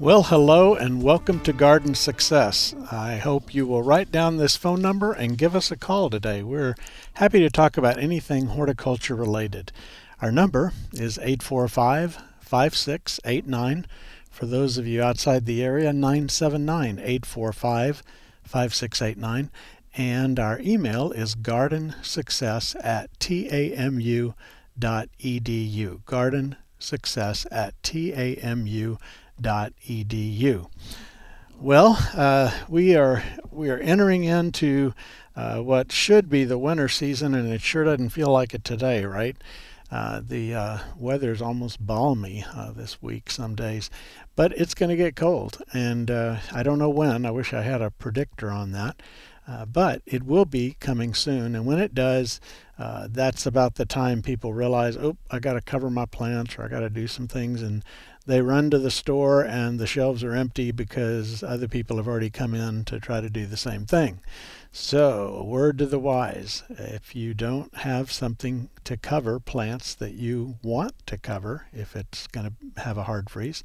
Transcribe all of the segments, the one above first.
Well, hello and welcome to Garden Success. I hope you will write down this phone number and give us a call today. We're happy to talk about anything horticulture related. Our number is 845 5689. For those of you outside the area, 979 845 5689. And our email is gardensuccess at tamu.edu. Gardensuccess at tamu.edu Well, uh, we are we are entering into uh, what should be the winter season, and it sure doesn't feel like it today, right? Uh, the uh, weather is almost balmy uh, this week some days, but it's going to get cold, and uh, I don't know when. I wish I had a predictor on that. Uh, but it will be coming soon, and when it does, that's about the time people realize, oh, I got to cover my plants or I got to do some things, and they run to the store and the shelves are empty because other people have already come in to try to do the same thing. So, word to the wise if you don't have something to cover plants that you want to cover, if it's going to have a hard freeze,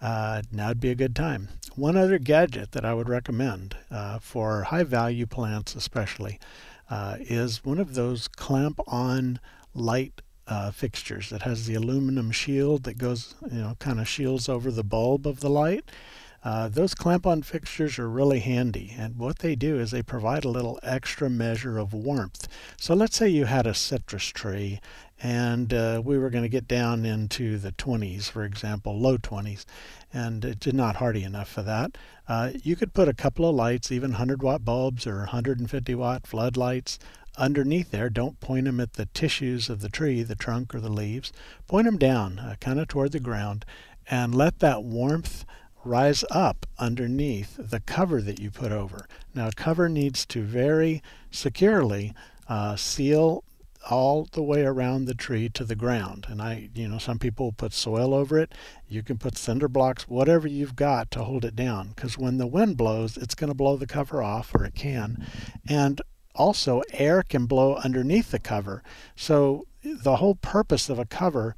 uh, now would be a good time. One other gadget that I would recommend uh, for high value plants, especially, uh, is one of those clamp on light uh, fixtures that has the aluminum shield that goes, you know, kind of shields over the bulb of the light. Uh, those clamp-on fixtures are really handy and what they do is they provide a little extra measure of warmth. So let's say you had a citrus tree and uh, we were going to get down into the 20s, for example, low 20s, and it's not hardy enough for that. Uh, you could put a couple of lights, even 100 watt bulbs or 150 watt floodlights, underneath there. Don't point them at the tissues of the tree, the trunk or the leaves. Point them down, uh, kind of toward the ground, and let that warmth rise up underneath the cover that you put over. Now, cover needs to very securely uh, seal all the way around the tree to the ground. And I, you know, some people put soil over it. You can put cinder blocks, whatever you've got to hold it down. Because when the wind blows, it's going to blow the cover off, or it can. And also air can blow underneath the cover. So the whole purpose of a cover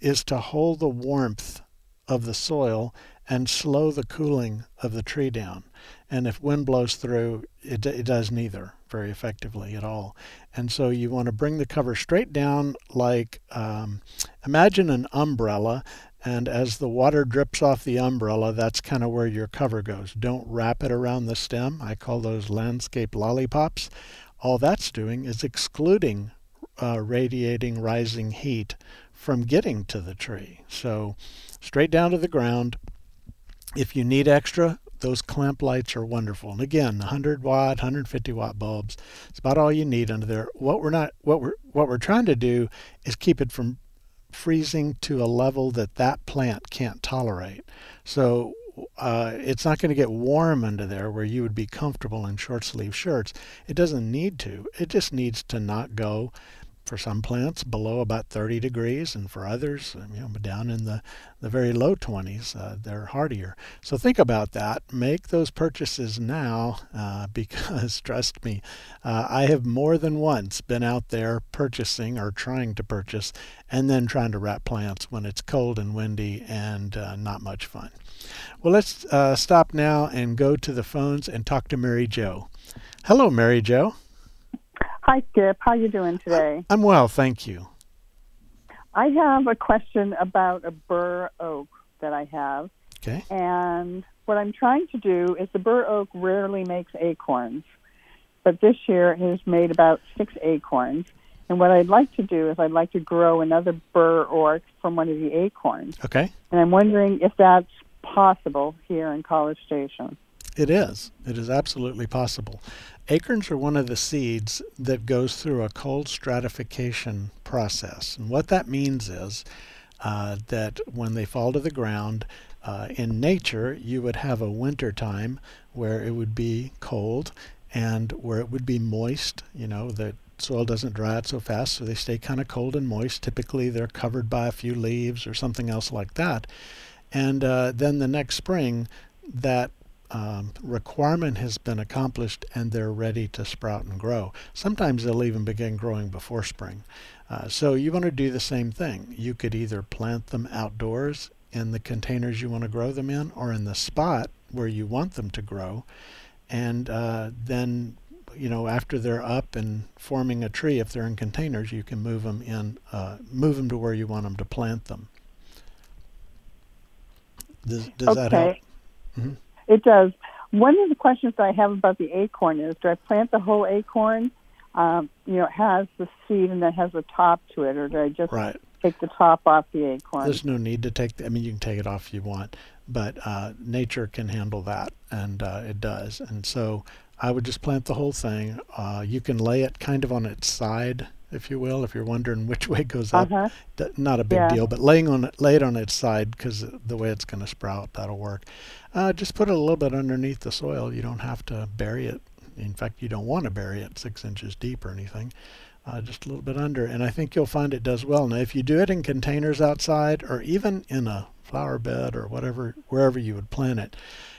is to hold the warmth of the soil and slow the cooling of the tree down. And if wind blows through, it, it does neither very effectively at all. And so you want to bring the cover straight down like um, imagine an umbrella and as the water drips off the umbrella, that's kind of where your cover goes. Don't wrap it around the stem. I call those landscape lollipops. All that's doing is excluding uh, radiating rising heat from getting to the tree. So straight down to the ground. If you need extra, those clamp lights are wonderful. And again, 100 watt, 150 watt bulbs. It's about all you need under there. What we're not, what we're, what we're trying to do is keep it from freezing to a level that that plant can't tolerate. So uh, it's not going to get warm under there where you would be comfortable in short sleeve shirts. It doesn't need to. It just needs to not go for some plants below about 30 degrees and for others you know down in the, the very low 20s uh, they're hardier. So think about that. Make those purchases now uh, because trust me uh, i have more than once been out there purchasing or trying to purchase and then trying to wrap plants when it's cold and windy and uh, not much fun. Well let's uh, stop now and go to the phones and talk to mary jo. Hello mary jo Hi, Skip. How you doing today? I'm well, thank you. I have a question about a bur oak that I have. Okay. And what I'm trying to do is the bur oak rarely makes acorns, but this year it has made about six acorns. And what I'd like to do is I'd like to grow another bur oak from one of the acorns. Okay. And I'm wondering if that's possible here in College Station. It is. It is absolutely possible. Acorns are one of the seeds that goes through a cold stratification process. And what that means is uh, that when they fall to the ground, uh, in nature, you would have a winter time where it would be cold and where it would be moist, you know, the soil doesn't dry out so fast, so they stay kind of cold and moist. Typically, they're covered by a few leaves or something else like that. And uh, then the next spring, that um, requirement has been accomplished and they're ready to sprout and grow. Sometimes they'll even begin growing before spring. Uh, so you want to do the same thing. You could either plant them outdoors in the containers you want to grow them in or in the spot where you want them to grow. And uh, then you know, after they're up and forming a tree, if they're in containers, you can move them in, uh, move them to where you want them to plant them. Does, does okay. that help? Mm-hmm. It does. One of the questions that I have about the acorn is, do I plant the whole acorn? Um, you know, it has the seed and then has a top to it, or do I just right. take the top off the acorn? There's no need to take. The, I mean, you can take it off if you want, but uh, nature can handle that, and uh, it does. And so I would just plant the whole thing. Uh, you can lay it kind of on its side, if you will, if you're wondering which way goes up. Uh-huh. not a big yeah. deal, but laying on it, lay it on its side because the way it's going to sprout, that'll work. Uh, just put it a little bit underneath the soil. You don't have to bury it. In fact, you don't want to bury it six inches deep or anything. Uh, just a little bit under, and I think you'll find it does well. Now, if you do it in containers outside, or even in a flower bed or whatever, wherever you would plant it,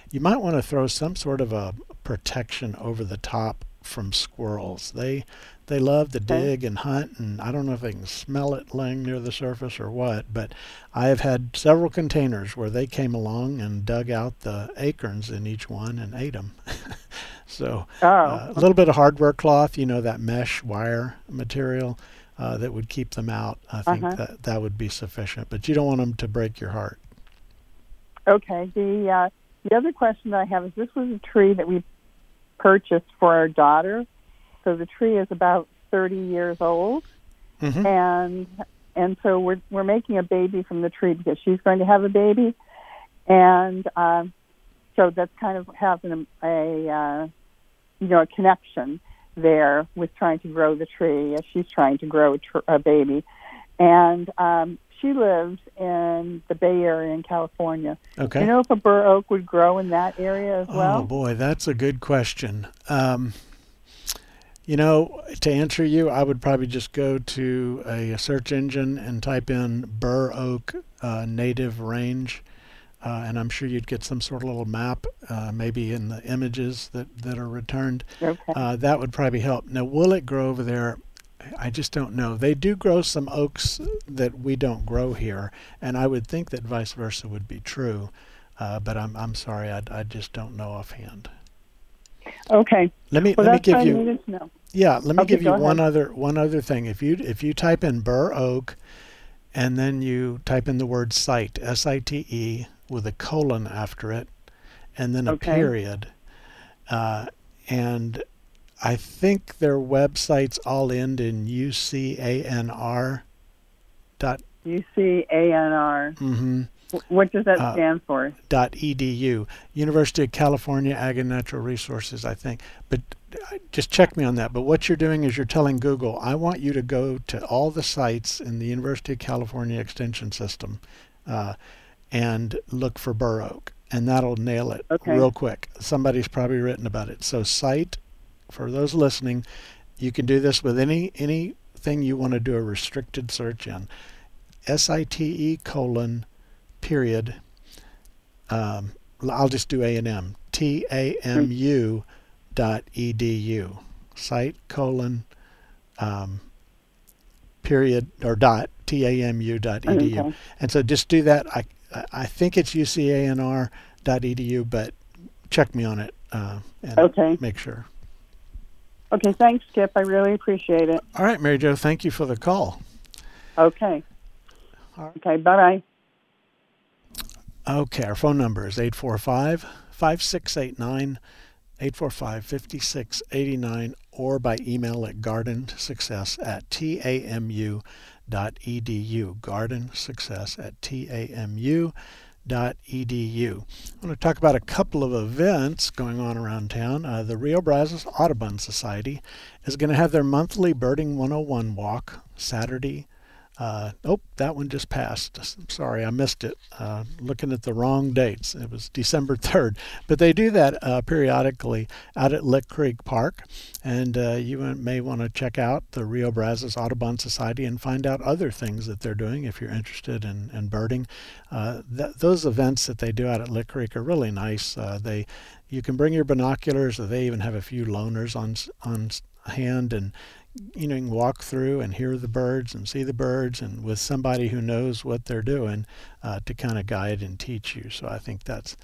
you might want to throw some sort of a protection over the top from squirrels. They they love to dig and hunt, and I don't know if they can smell it laying near the surface or what, but I have had several containers where they came along and dug out the acorns in each one and ate them. so oh. uh, a little bit of hardware cloth, you know, that mesh wire material uh, that would keep them out. I think uh-huh. that that would be sufficient, but you don't want them to break your heart. Okay. The uh, the other question that I have is this was a tree that we purchased for our daughter. So the tree is about 30 years old. Mm-hmm. And and so we're we're making a baby from the tree because she's going to have a baby. And um, so that's kind of having a, a uh, you know a connection there with trying to grow the tree as she's trying to grow a, tr- a baby. And um, she lives in the Bay Area in California. Okay. Do you know if a bur oak would grow in that area as well? Oh boy, that's a good question. Um, you know, to answer you, I would probably just go to a search engine and type in bur oak uh, native range, uh, and I'm sure you'd get some sort of little map, uh, maybe in the images that, that are returned. Okay. Uh, that would probably help. Now, will it grow over there? I just don't know. They do grow some oaks that we don't grow here, and I would think that vice versa would be true. Uh, but I'm I'm sorry, I, I just don't know offhand. Okay. Let me well, let me give you. needed to know. Yeah, let me Okay, give you one ahead. other one other thing. If you if you type in bur oak, and then you type in the word site S I T E with a colon after it, and then a Okay. period, uh, and I think their websites all end in UCANR. Dot UCANR. mm-hmm, Wh- What does that Uh, stand for? dot edu. University of California Ag and Natural Resources, I think. But uh, just check me on that. But what you're doing is you're telling Google, I want you to go to all the sites in the University of California Extension System uh, and look for bur oak, and that'll nail it Okay. real quick. Somebody's probably written about it. So site for those listening, you can do this with any anything you want to do a restricted search in. S I T E colon period. Um, I'll just do A and M. T A M U dot edu. Site colon um, period or dot T A M U dot edu. Okay. And so just do that. I I think it's UCANR dot edu, but check me on it uh, and Okay. make sure. Okay. Thanks, Skip. I really appreciate it. All right, Mary Jo, thank you for the call. Okay. Right. Okay. Bye bye. Okay, our phone number is 845 5689, 845 5689, or by email at gardensuccess at tamu.edu. Gardensuccess at tamu.edu. I want to talk about a couple of events going on around town. Uh, the Rio Brazos Audubon Society is going to have their monthly Birding 101 walk Saturday, Uh, oh, that one just passed. Sorry, I missed it. Uh, looking at the wrong dates. It was December 3rd. But they do that uh, periodically out at Lick Creek Park. And uh, you may want to check out the Rio Brazos Audubon Society and find out other things that they're doing if you're interested in, in birding. Uh, th- those events that they do out at Lick Creek are really nice. Uh, they you can bring your binoculars. They even have a few loaners on on hand and you know, you can walk through and hear the birds and see the birds, and with somebody who knows what they're doing uh, to kind of guide and teach you. So I think that's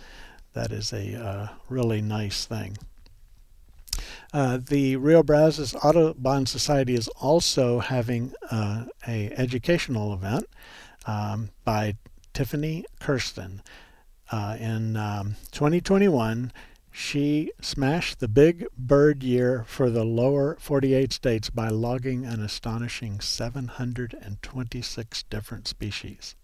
that is a uh, really nice thing. Uh, the Rio Brazos Audubon Society is also having uh, a educational event um, by Tiffany Kersten uh, in um, 2021 she smashed the big bird year for the lower 48 states by logging an astonishing 726 different species.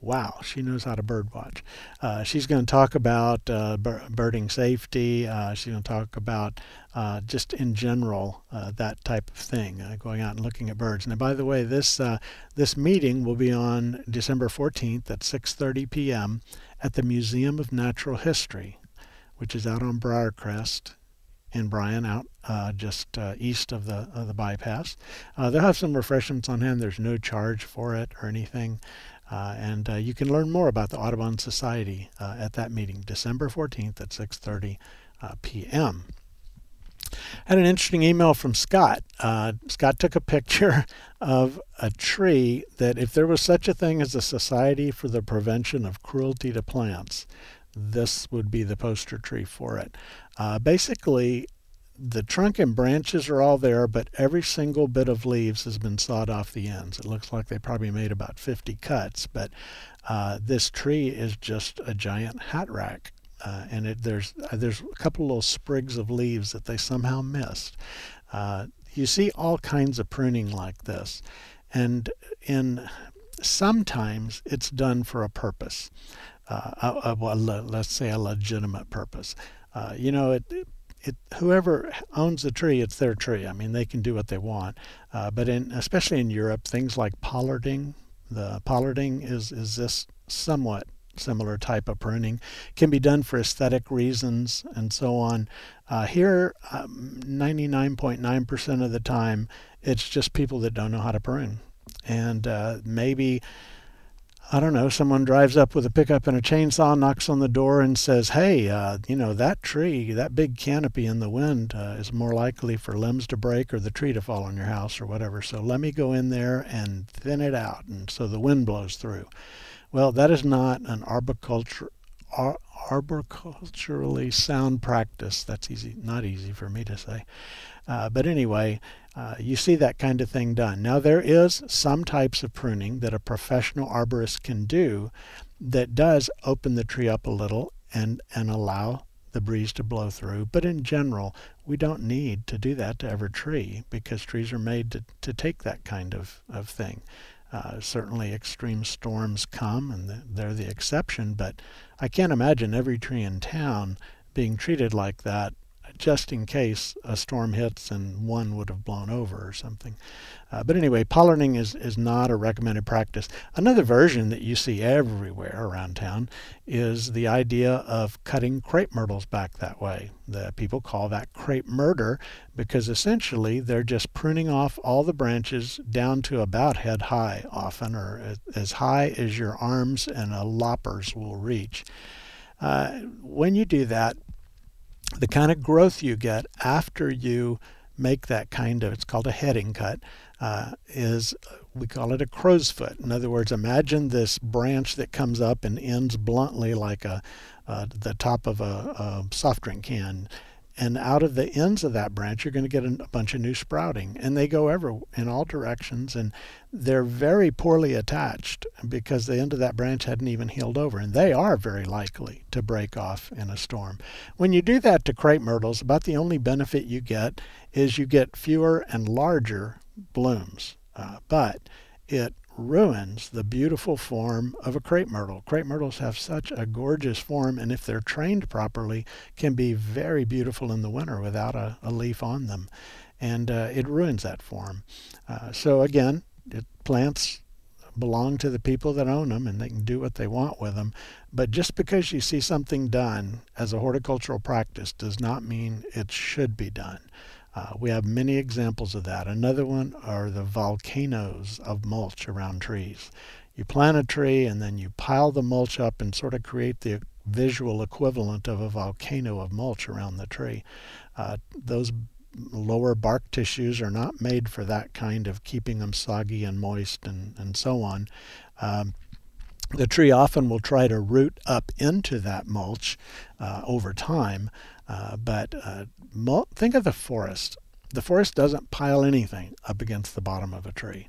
Wow, she knows how to birdwatch. Uh, she's going to talk about uh, birding safety. Uh, she's going to talk about uh, just in general uh, that type of thing, uh, going out and looking at birds. And by the way, this this meeting will be on December 14th at 6:30 p.m. at the Museum of Natural History which is out on Briarcrest in Bryan, out uh, just uh, east of the of the bypass. Uh, they'll have some refreshments on hand. There's no charge for it or anything, uh, and uh, you can learn more about the Audubon Society uh, at that meeting, December 14th at 6:30 p.m. Had an interesting email from Scott. Scott took a picture of a tree that, if there was such a thing as a Society for the Prevention of Cruelty to Plants, this would be the poster tree for it. Uh, basically, the trunk and branches are all there, but every single bit of leaves has been sawed off the ends. It looks like they probably made about 50 cuts, but uh, this tree is just a giant hat rack. Uh, and it, there's uh, there's a couple little sprigs of leaves that they somehow missed. Uh, you see all kinds of pruning like this, and in sometimes it's done for a purpose uh, a, a, let's say a legitimate purpose. Uh, you know, it, it, whoever owns the tree, it's their tree. I mean, they can do what they want. Uh, but in especially in Europe, things like pollarding, the pollarding is is this somewhat similar type of pruning, can be done for aesthetic reasons and so on. Uh, here, 99.9% um, of the time, it's just people that don't know how to prune, and uh, maybe I don't know, someone drives up with a pickup and a chainsaw, knocks on the door, and says, Hey, uh, you know, that tree, that big canopy in the wind uh, is more likely for limbs to break or the tree to fall on your house or whatever. So let me go in there and thin it out. And so the wind blows through. Well, that is not an arboriculture, ar- arboriculturally sound practice. That's easy, not easy for me to say. Uh, but anyway, uh, you see that kind of thing done. Now, there is some types of pruning that a professional arborist can do that does open the tree up a little and, and allow the breeze to blow through. But in general, we don't need to do that to every tree because trees are made to, to take that kind of, of thing. Uh, certainly, extreme storms come and they're the exception, but I can't imagine every tree in town being treated like that just in case a storm hits and one would have blown over or something. Uh, but anyway, pollarding is, is not a recommended practice. Another version that you see everywhere around town is the idea of cutting crepe myrtles back that way. The people call that crepe murder because essentially they're just pruning off all the branches down to about head high often or as high as your arms and a loppers will reach. Uh, when you do that, the kind of growth you get after you make that kind of, it's called a heading cut, uh, is we call it a crow's foot. In other words, imagine this branch that comes up and ends bluntly like a uh, the top of a, a soft drink can and out of the ends of that branch you're going to get a bunch of new sprouting. And they go ever in all directions and they're very poorly attached because the end of that branch hadn't even healed over. And they are very likely to break off in a storm. When you do that to crepe myrtles about the only benefit you get is you get fewer and larger blooms. Uh, but it ruins the beautiful form of a crepe myrtle. Crepe myrtles have such a gorgeous form, and if they're trained properly, can be very beautiful in the winter without a, a leaf on them. And uh, it ruins that form. Uh, so again, it, plants belong to the people that own them and they can do what they want with them. But just because you see something done as a horticultural practice does not mean it should be done. Uh, we have many examples of that. Another one are the volcanoes of mulch around trees. You plant a tree and then you pile the mulch up and sort of create the visual equivalent of a volcano of mulch around the tree. Uh, those lower bark tissues are not made for that kind of keeping them soggy and moist and, and so on. Um, the tree often will try to root up into that mulch uh, over time, uh, but uh, think of the forest. The forest doesn't pile anything up against the bottom of a tree.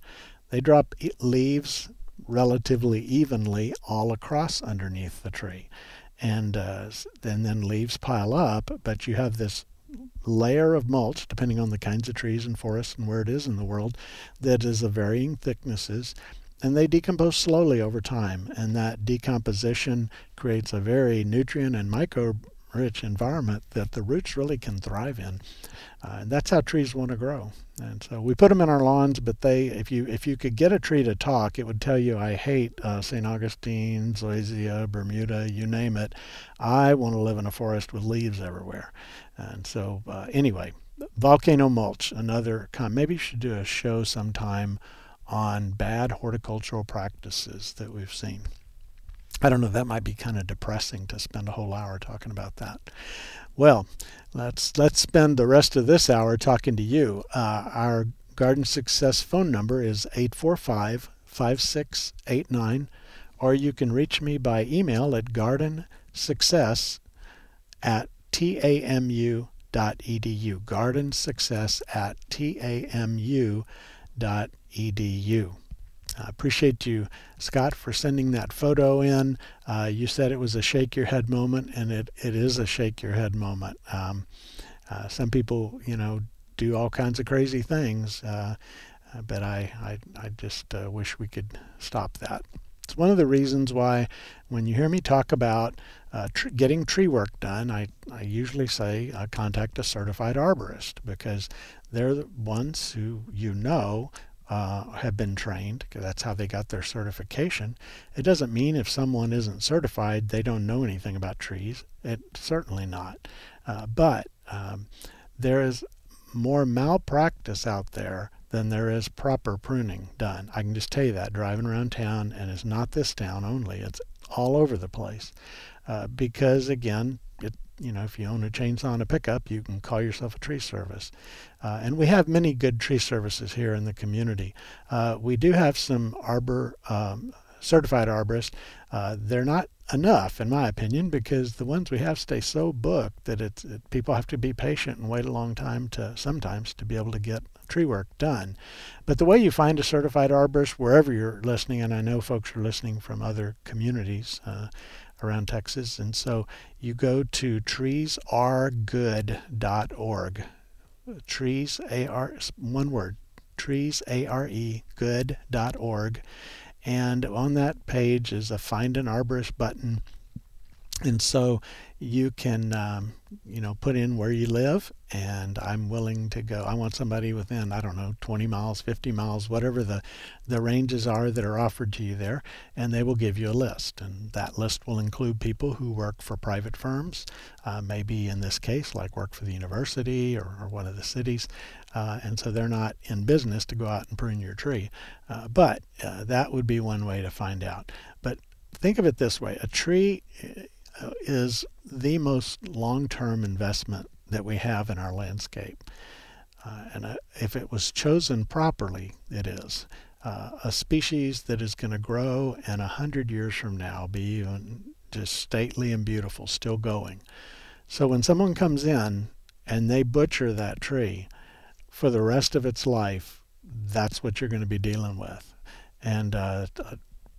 They drop leaves relatively evenly all across underneath the tree. And uh, then, then leaves pile up, but you have this layer of mulch, depending on the kinds of trees and forests and where it is in the world, that is of varying thicknesses. And they decompose slowly over time. And that decomposition creates a very nutrient and microbe rich environment that the roots really can thrive in. Uh, and that's how trees want to grow. And so we put them in our lawns, but they, if you if you could get a tree to talk, it would tell you, I hate uh, St. Augustine, Zoysia, Bermuda, you name it. I want to live in a forest with leaves everywhere. And so uh, anyway, volcano mulch, another kind. Maybe you should do a show sometime on bad horticultural practices that we've seen. I don't know, that might be kind of depressing to spend a whole hour talking about that. Well, let's let's spend the rest of this hour talking to you. Uh, our Garden Success phone number is 845 5689, or you can reach me by email at gardensuccess at tamu.edu. Gardensuccess at tamu.edu. I appreciate you, Scott, for sending that photo in. Uh, you said it was a shake your head moment, and it, it is a shake your head moment. Um, uh, some people, you know, do all kinds of crazy things, uh, uh but I, I, I just uh, wish we could stop that. It's one of the reasons why when you hear me talk about uh, tr- getting tree work done, I, I usually say uh, contact a certified arborist because they're the ones who you know uh, have been trained, that's how they got their certification. It doesn't mean if someone isn't certified, they don't know anything about trees. It certainly not. Uh, but um, there is more malpractice out there than there is proper pruning done. I can just tell you that driving around town, and it's not this town only, it's all over the place. Uh, because again, you know, if you own a chainsaw and a pickup, you can call yourself a tree service. Uh, and we have many good tree services here in the community. Uh, we do have some arbor um, certified arborists. Uh, they're not enough, in my opinion, because the ones we have stay so booked that it's, it, people have to be patient and wait a long time to sometimes to be able to get tree work done. But the way you find a certified arborist wherever you're listening, and I know folks are listening from other communities uh, around Texas, and so you go to treesaregood.org trees a r one word trees a r e good.org and on that page is a find an arborist button. And so you can um, you know put in where you live and i'm willing to go. I want somebody within i don't know 20 miles 50 miles whatever the the ranges are that are offered to you there and they will give you a list. And that list will include people who work for private firms uh, maybe in this case like work for the university or, or one of the cities uh, and so they're not in business to go out and prune your tree. Uh, but uh, that would be one way to find out. But think of it this way a tree is the most long-term investment that we have in our landscape. Uh, and uh, if it was chosen properly, it is. Uh, a species that is going to grow and a hundred years from now be even just stately and beautiful, still going. So when someone comes in and they butcher that tree for the rest of its life, that's what you're going to be dealing with. And uh,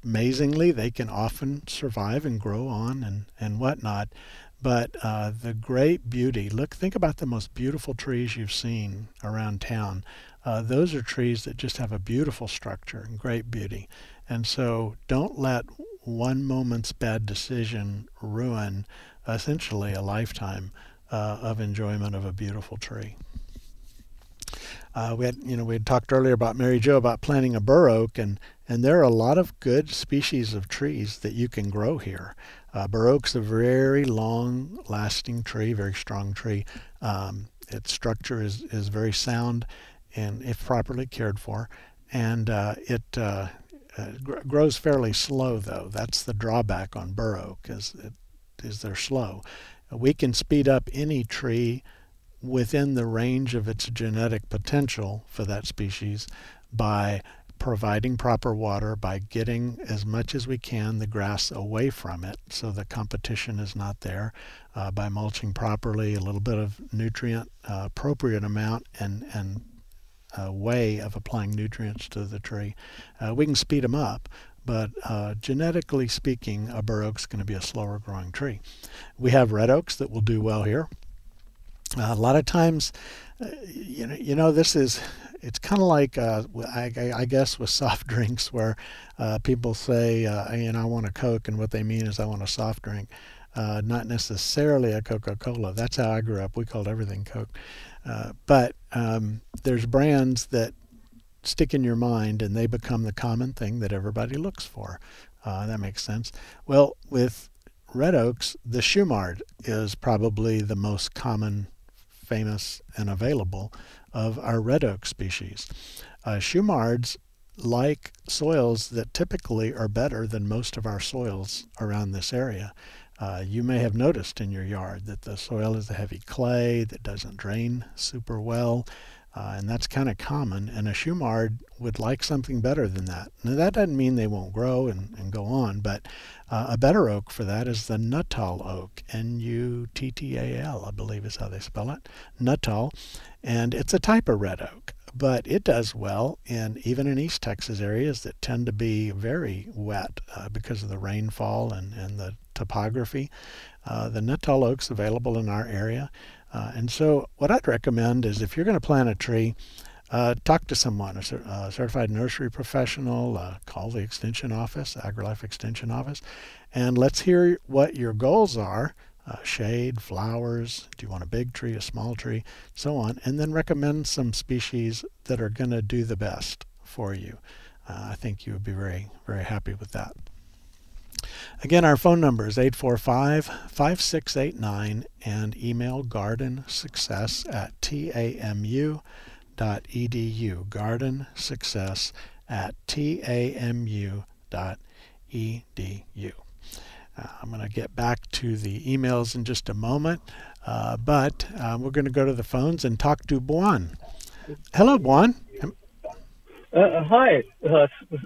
amazingly, they can often survive and grow on and, and whatnot. But uh, the great beauty, look, think about the most beautiful trees you've seen around town. Uh, those are trees that just have a beautiful structure and great beauty. And so don't let one moment's bad decision ruin essentially a lifetime uh, of enjoyment of a beautiful tree. Uh, we had, you know, we had talked earlier about Mary Jo about planting a bur oak, and and there are a lot of good species of trees that you can grow here. Uh, bur oak's a very long-lasting tree, very strong tree. Um, its structure is is very sound, and if properly cared for, and uh, it uh, uh, gr- grows fairly slow though. That's the drawback on bur oak is it, is they're slow. We can speed up any tree within the range of its genetic potential for that species by providing proper water, by getting as much as we can the grass away from it so the competition is not there, uh, by mulching properly, a little bit of nutrient uh, appropriate amount and, and a way of applying nutrients to the tree. Uh, we can speed them up, but uh, genetically speaking, a bur oak is going to be a slower growing tree. We have red oaks that will do well here. Uh, a lot of times, uh, you know, you know, this is it's kind of like uh, I, I, guess with soft drinks where uh, people say, uh, you know, I want a Coke, and what they mean is I want a soft drink, uh, not necessarily a Coca-Cola. That's how I grew up. We called everything Coke, uh, but um, there's brands that stick in your mind, and they become the common thing that everybody looks for. that makes sense. Well, with red oaks, the Shumard is probably the most common famous and available of our red oak species. Uh, Shumards like soils that typically are better than most of our soils around this area. Uh, you may have noticed in your yard that the soil is a heavy clay that doesn't drain super well. Uh, and that's kind of common. And a Shumard would like something better than that. Now, that doesn't mean they won't grow and, and go on, but uh, a better oak for that is the Nuttall oak, N U T T A L, I believe is how they spell it, Nuttall. And it's a type of red oak, but it does well in even in East Texas areas that tend to be very wet uh, because of the rainfall and, and the topography. Uh, the Nuttall oak's available in our area. Uh, and so, what I'd recommend is if you're going to plant a tree, uh, talk to someone, a, a certified nursery professional, uh, call the extension office, AgriLife Extension Office, and let's hear what your goals are uh, shade, flowers, do you want a big tree, a small tree, so on, and then recommend some species that are going to do the best for you. Uh, I think you would be very, very happy with that. Again, our phone number is 845 5689 and email gardensuccess at tamu.edu. Gardensuccess at tamu.edu. Uh, I'm going to get back to the emails in just a moment, uh, but uh, we're going to go to the phones and talk to Juan. Hello, Juan. Uh, hi, uh,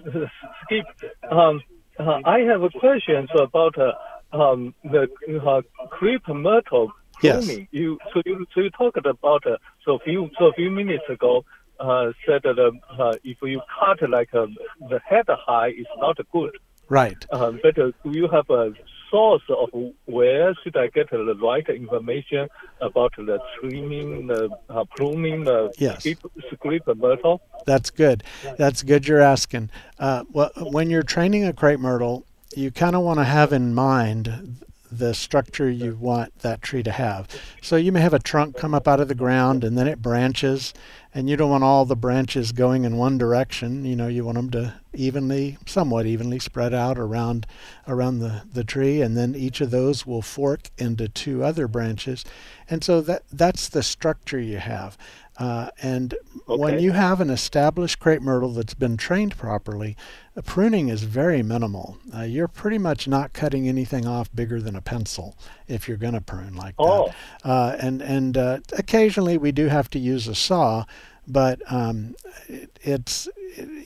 Skip. Um, uh, I have a question about uh, um, the uh, crepe myrtle yes. You so you so you talked about uh, so a few so a few minutes ago uh, said that uh, if you cut like uh, the head high, it's not good. Right. Um, but uh, do you have a source of where should I get the right information about the trimming, the uh, pruning, the yes. script myrtle? That's good. That's good. You're asking. Uh, well, when you're training a crepe myrtle, you kind of want to have in mind the structure you want that tree to have. So you may have a trunk come up out of the ground and then it branches and you don't want all the branches going in one direction. You know, you want them to evenly, somewhat evenly spread out around around the, the tree and then each of those will fork into two other branches. And so that that's the structure you have. Uh, and okay. when you have an established crepe myrtle that's been trained properly, pruning is very minimal. Uh, you're pretty much not cutting anything off bigger than a pencil if you're going to prune like oh. that. Uh, and and uh, occasionally we do have to use a saw, but um, it, it's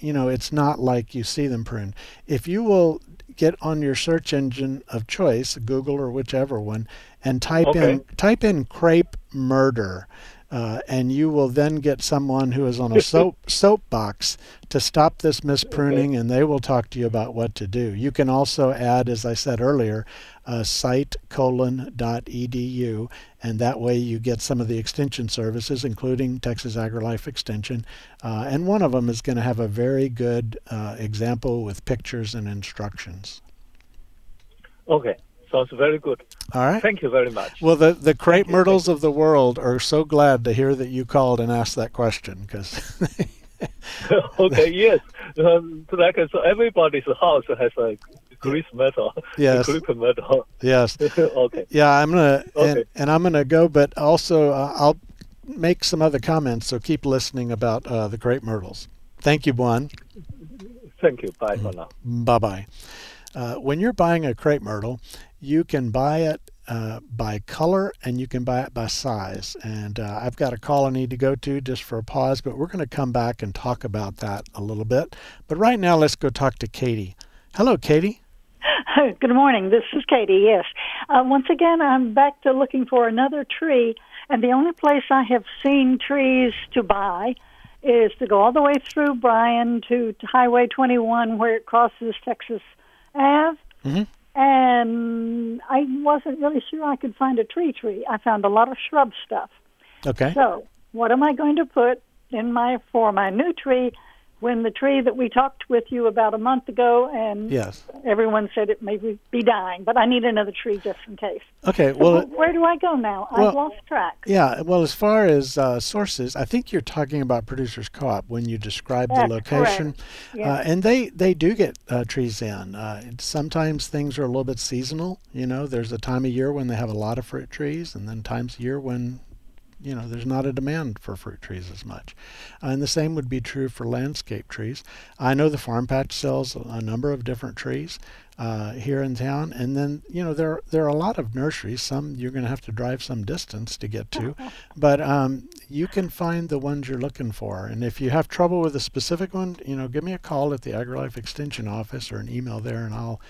you know it's not like you see them prune. If you will get on your search engine of choice, Google or whichever one, and type okay. in type in crepe murder uh, and you will then get someone who is on a soap soapbox to stop this mispruning, and they will talk to you about what to do. You can also add, as I said earlier, uh, site colon dot edu, and that way you get some of the extension services, including Texas AgriLife Extension. Uh, and one of them is going to have a very good uh, example with pictures and instructions. Okay. Sounds very good. All right. Thank you very much. Well, the, the crepe you, myrtles of the world are so glad to hear that you called and asked that question because. okay, yes. Um, like so everybody's house has a grease metal. Yes. Crepe metal. yes. okay. Yeah, I'm gonna Okay. and, and I'm gonna go, but also uh, I'll make some other comments. So keep listening about uh, the crepe myrtles. Thank you, Juan. Thank you. Bye for now. Bye bye. Uh, when you're buying a crepe myrtle, you can buy it uh, by color and you can buy it by size. And uh, I've got a call I need to go to just for a pause, but we're going to come back and talk about that a little bit. But right now, let's go talk to Katie. Hello, Katie. Good morning. This is Katie. Yes. Uh, once again, I'm back to looking for another tree, and the only place I have seen trees to buy is to go all the way through Bryan to, to Highway 21, where it crosses Texas Ave. Mhm. And I wasn't really sure I could find a tree tree. I found a lot of shrub stuff. Okay. So, what am I going to put in my for my new tree when the tree that we talked with you about a month ago and Yes. everyone said it may be dying, but I need another tree just in case. Okay. So Well, where do I go now? well- I've lost track. Yeah, well, as far as uh, sources, I think you're talking about Producers Co-op when you describe the location. Yeah. uh, and they they do get uh, trees in. Uh, sometimes things are a little bit seasonal. You know, there's a time of year when they have a lot of fruit trees, and then times of year when you know there's not a demand for fruit trees as much. Uh, and the same would be true for landscape trees. I know the Farm Patch sells a number of different trees uh, here in town, and then you know there there are a lot of nurseries. Some you're going to have to drive some distance to get to, but um, you can find the ones you're looking for. And if you have trouble with a specific one, you know, give me a call at the AgriLife Extension office or an email there, and I'll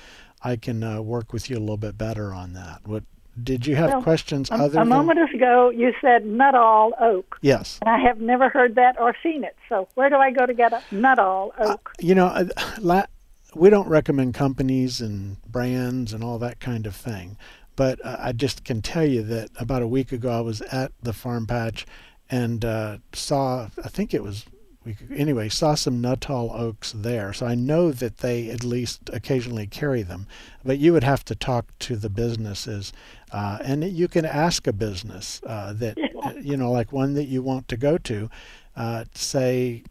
I can uh, work with you a little bit better on that. What did you have Well, questions A, other a than moment ago, you said Nuttall oak, yes? and I have never heard that or seen it. So where do I go to get a Nuttall oak? You know, uh, la- we don't recommend companies and brands and all that kind of thing. But uh, I just can tell you that about a week ago, I was at the farm patch and uh, saw, I think it was, we could, anyway, saw some Nuttall oaks there. So I know that they at least occasionally carry them. But you would have to talk to the businesses. Uh, and you can ask a business uh, that, uh, you know, like one that you want to go to, uh, say,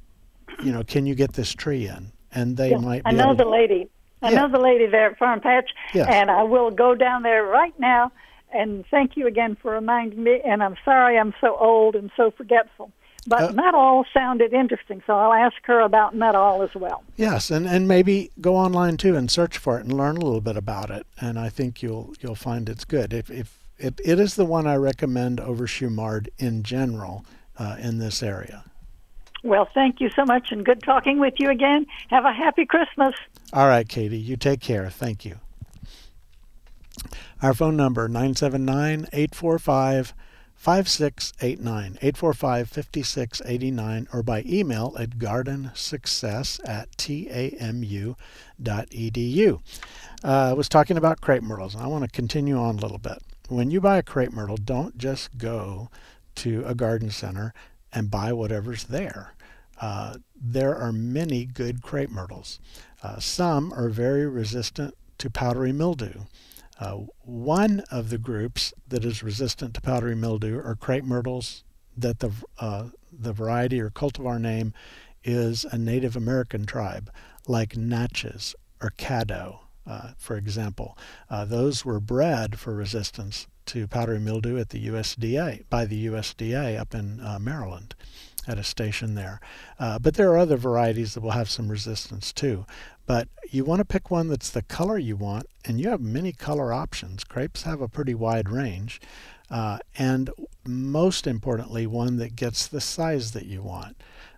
you know, can you get this tree in? And they might be I know the lady. I Yeah. know the lady there at Farm Patch, Yes. and I will go down there right now. And thank you again for reminding me. And I'm sorry I'm so old and so forgetful. But Uh, Nuttall sounded interesting, so I'll ask her about Nuttall as well. Yes, and, and maybe go online too and search for it and learn a little bit about it. And I think you'll you'll find it's good. If if it, it is the one I recommend over Shumard in general uh, in this area. Well, thank you so much, and good talking with you again. Have a happy Christmas. All right, Katie, you take care. Thank you. Our phone number 979-845 5689 845 5689 or by email at gardensuccess at tamu.edu. Uh, I was talking about crepe myrtles, and I want to continue on a little bit. When you buy a crepe myrtle, don't just go to a garden center and buy whatever's there. Uh, there are many good crepe myrtles. Uh, some are very resistant to powdery mildew. Uh, one of the groups that is resistant to powdery mildew are crepe myrtles that the uh, the variety or cultivar name is a Native American tribe, like Natchez or Caddo, uh, for example. Uh, those were bred for resistance to powdery mildew at the USDA by the USDA up in uh, Maryland at a station there. Uh, but there are other varieties that will have some resistance too. But you want to pick one that's the color you want, and you have many color options. Crepes have a pretty wide range. Uh, and most importantly, one that gets the size that you want.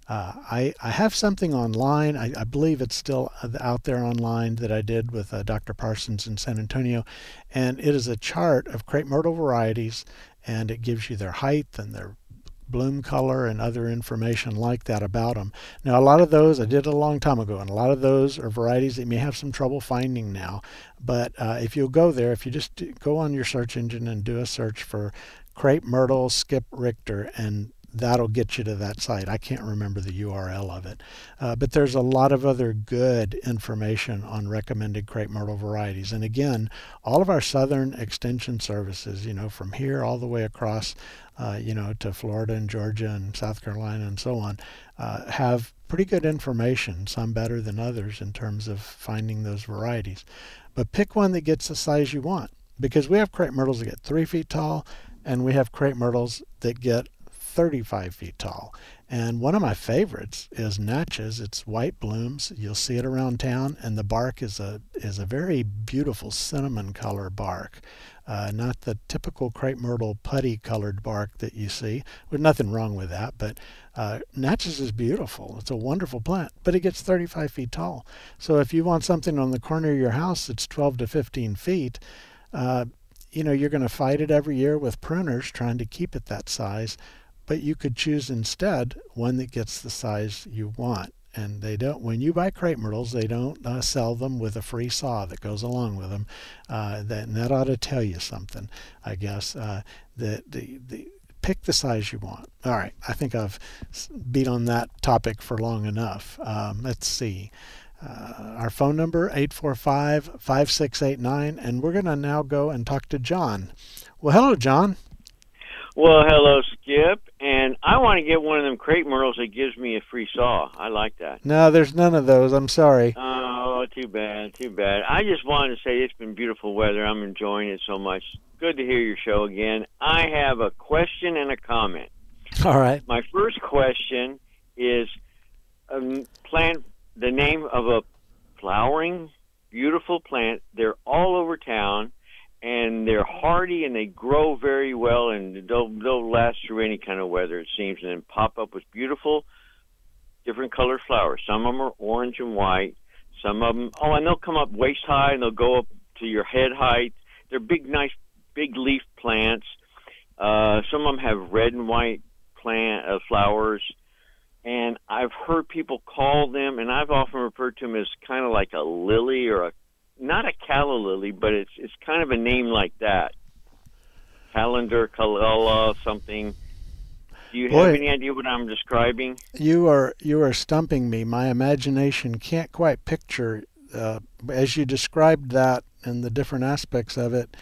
Uh, I, I have something online. I, I believe it's still out there online that I did with uh, Dr. Parsons in San Antonio. And it is a chart of crepe myrtle varieties, and it gives you their height and their bloom color and other information like that about them. Now, a lot of those I did a long time ago, and a lot of those are varieties that you may have some trouble finding now. But uh, if you'll go there, if you just go on your search engine and do a search for crepe myrtle skip Richter, and that'll get you to that site. I can't remember the URL of it. Uh, but there's a lot of other good information on recommended crepe myrtle varieties. And again, all of our southern extension services, you know, from here all the way across, uh, you know, to Florida and Georgia and South Carolina and so on, uh, have pretty good information, some better than others in terms of finding those varieties. But pick one that gets the size you want because we have crepe myrtles that get three feet tall and we have crepe myrtles that get 35 feet tall. And one of my favorites is Natchez. It's white blooms. You'll see it around town, and the bark is a is a very beautiful cinnamon color bark. Uh, not the typical crepe myrtle putty colored bark that you see. There's nothing wrong with that, but uh, Natchez is beautiful. It's a wonderful plant, but it gets 35 feet tall. So if you want something on the corner of your house that's 12 to 15 feet, uh, you know, you're going to fight it every year with pruners trying to keep it that size, but you could choose instead one that gets the size you want. And they don't, when you buy crepe myrtles, they don't uh, sell them with a free saw that goes along with them. Uh, that, and that ought to tell you something, I guess. Uh, the, the, the, pick the size you want. All right, I think I've beat on that topic for long enough. Um, let's see. Uh, our phone number 845-5689 and we're going to now go and talk to John. Well, hello John. Well, hello Skip, and I want to get one of them crepe myrtles that gives me a free saw. I like that. No, there's none of those. I'm sorry. Oh, too bad, too bad. I just wanted to say it's been beautiful weather. I'm enjoying it so much. Good to hear your show again. I have a question and a comment. All right. My first question is um, plant the name of a flowering, beautiful plant. They're all over town, and they're hardy and they grow very well, and they'll they'll last through any kind of weather. It seems, and then pop up with beautiful, different colored flowers. Some of them are orange and white. Some of them, oh, and they'll come up waist high and they'll go up to your head height. They're big, nice, big leaf plants. Uh, some of them have red and white plant uh, flowers and I've heard people call them, and I've often referred to them as kind of like a lily or a not a calla lily, but it's it's kind of a name like that. Calendar, Kalala, something. Do you Boy, have any idea what I'm describing? You are you are stumping me. My imagination can't quite picture uh, as you described that and the different aspects of it.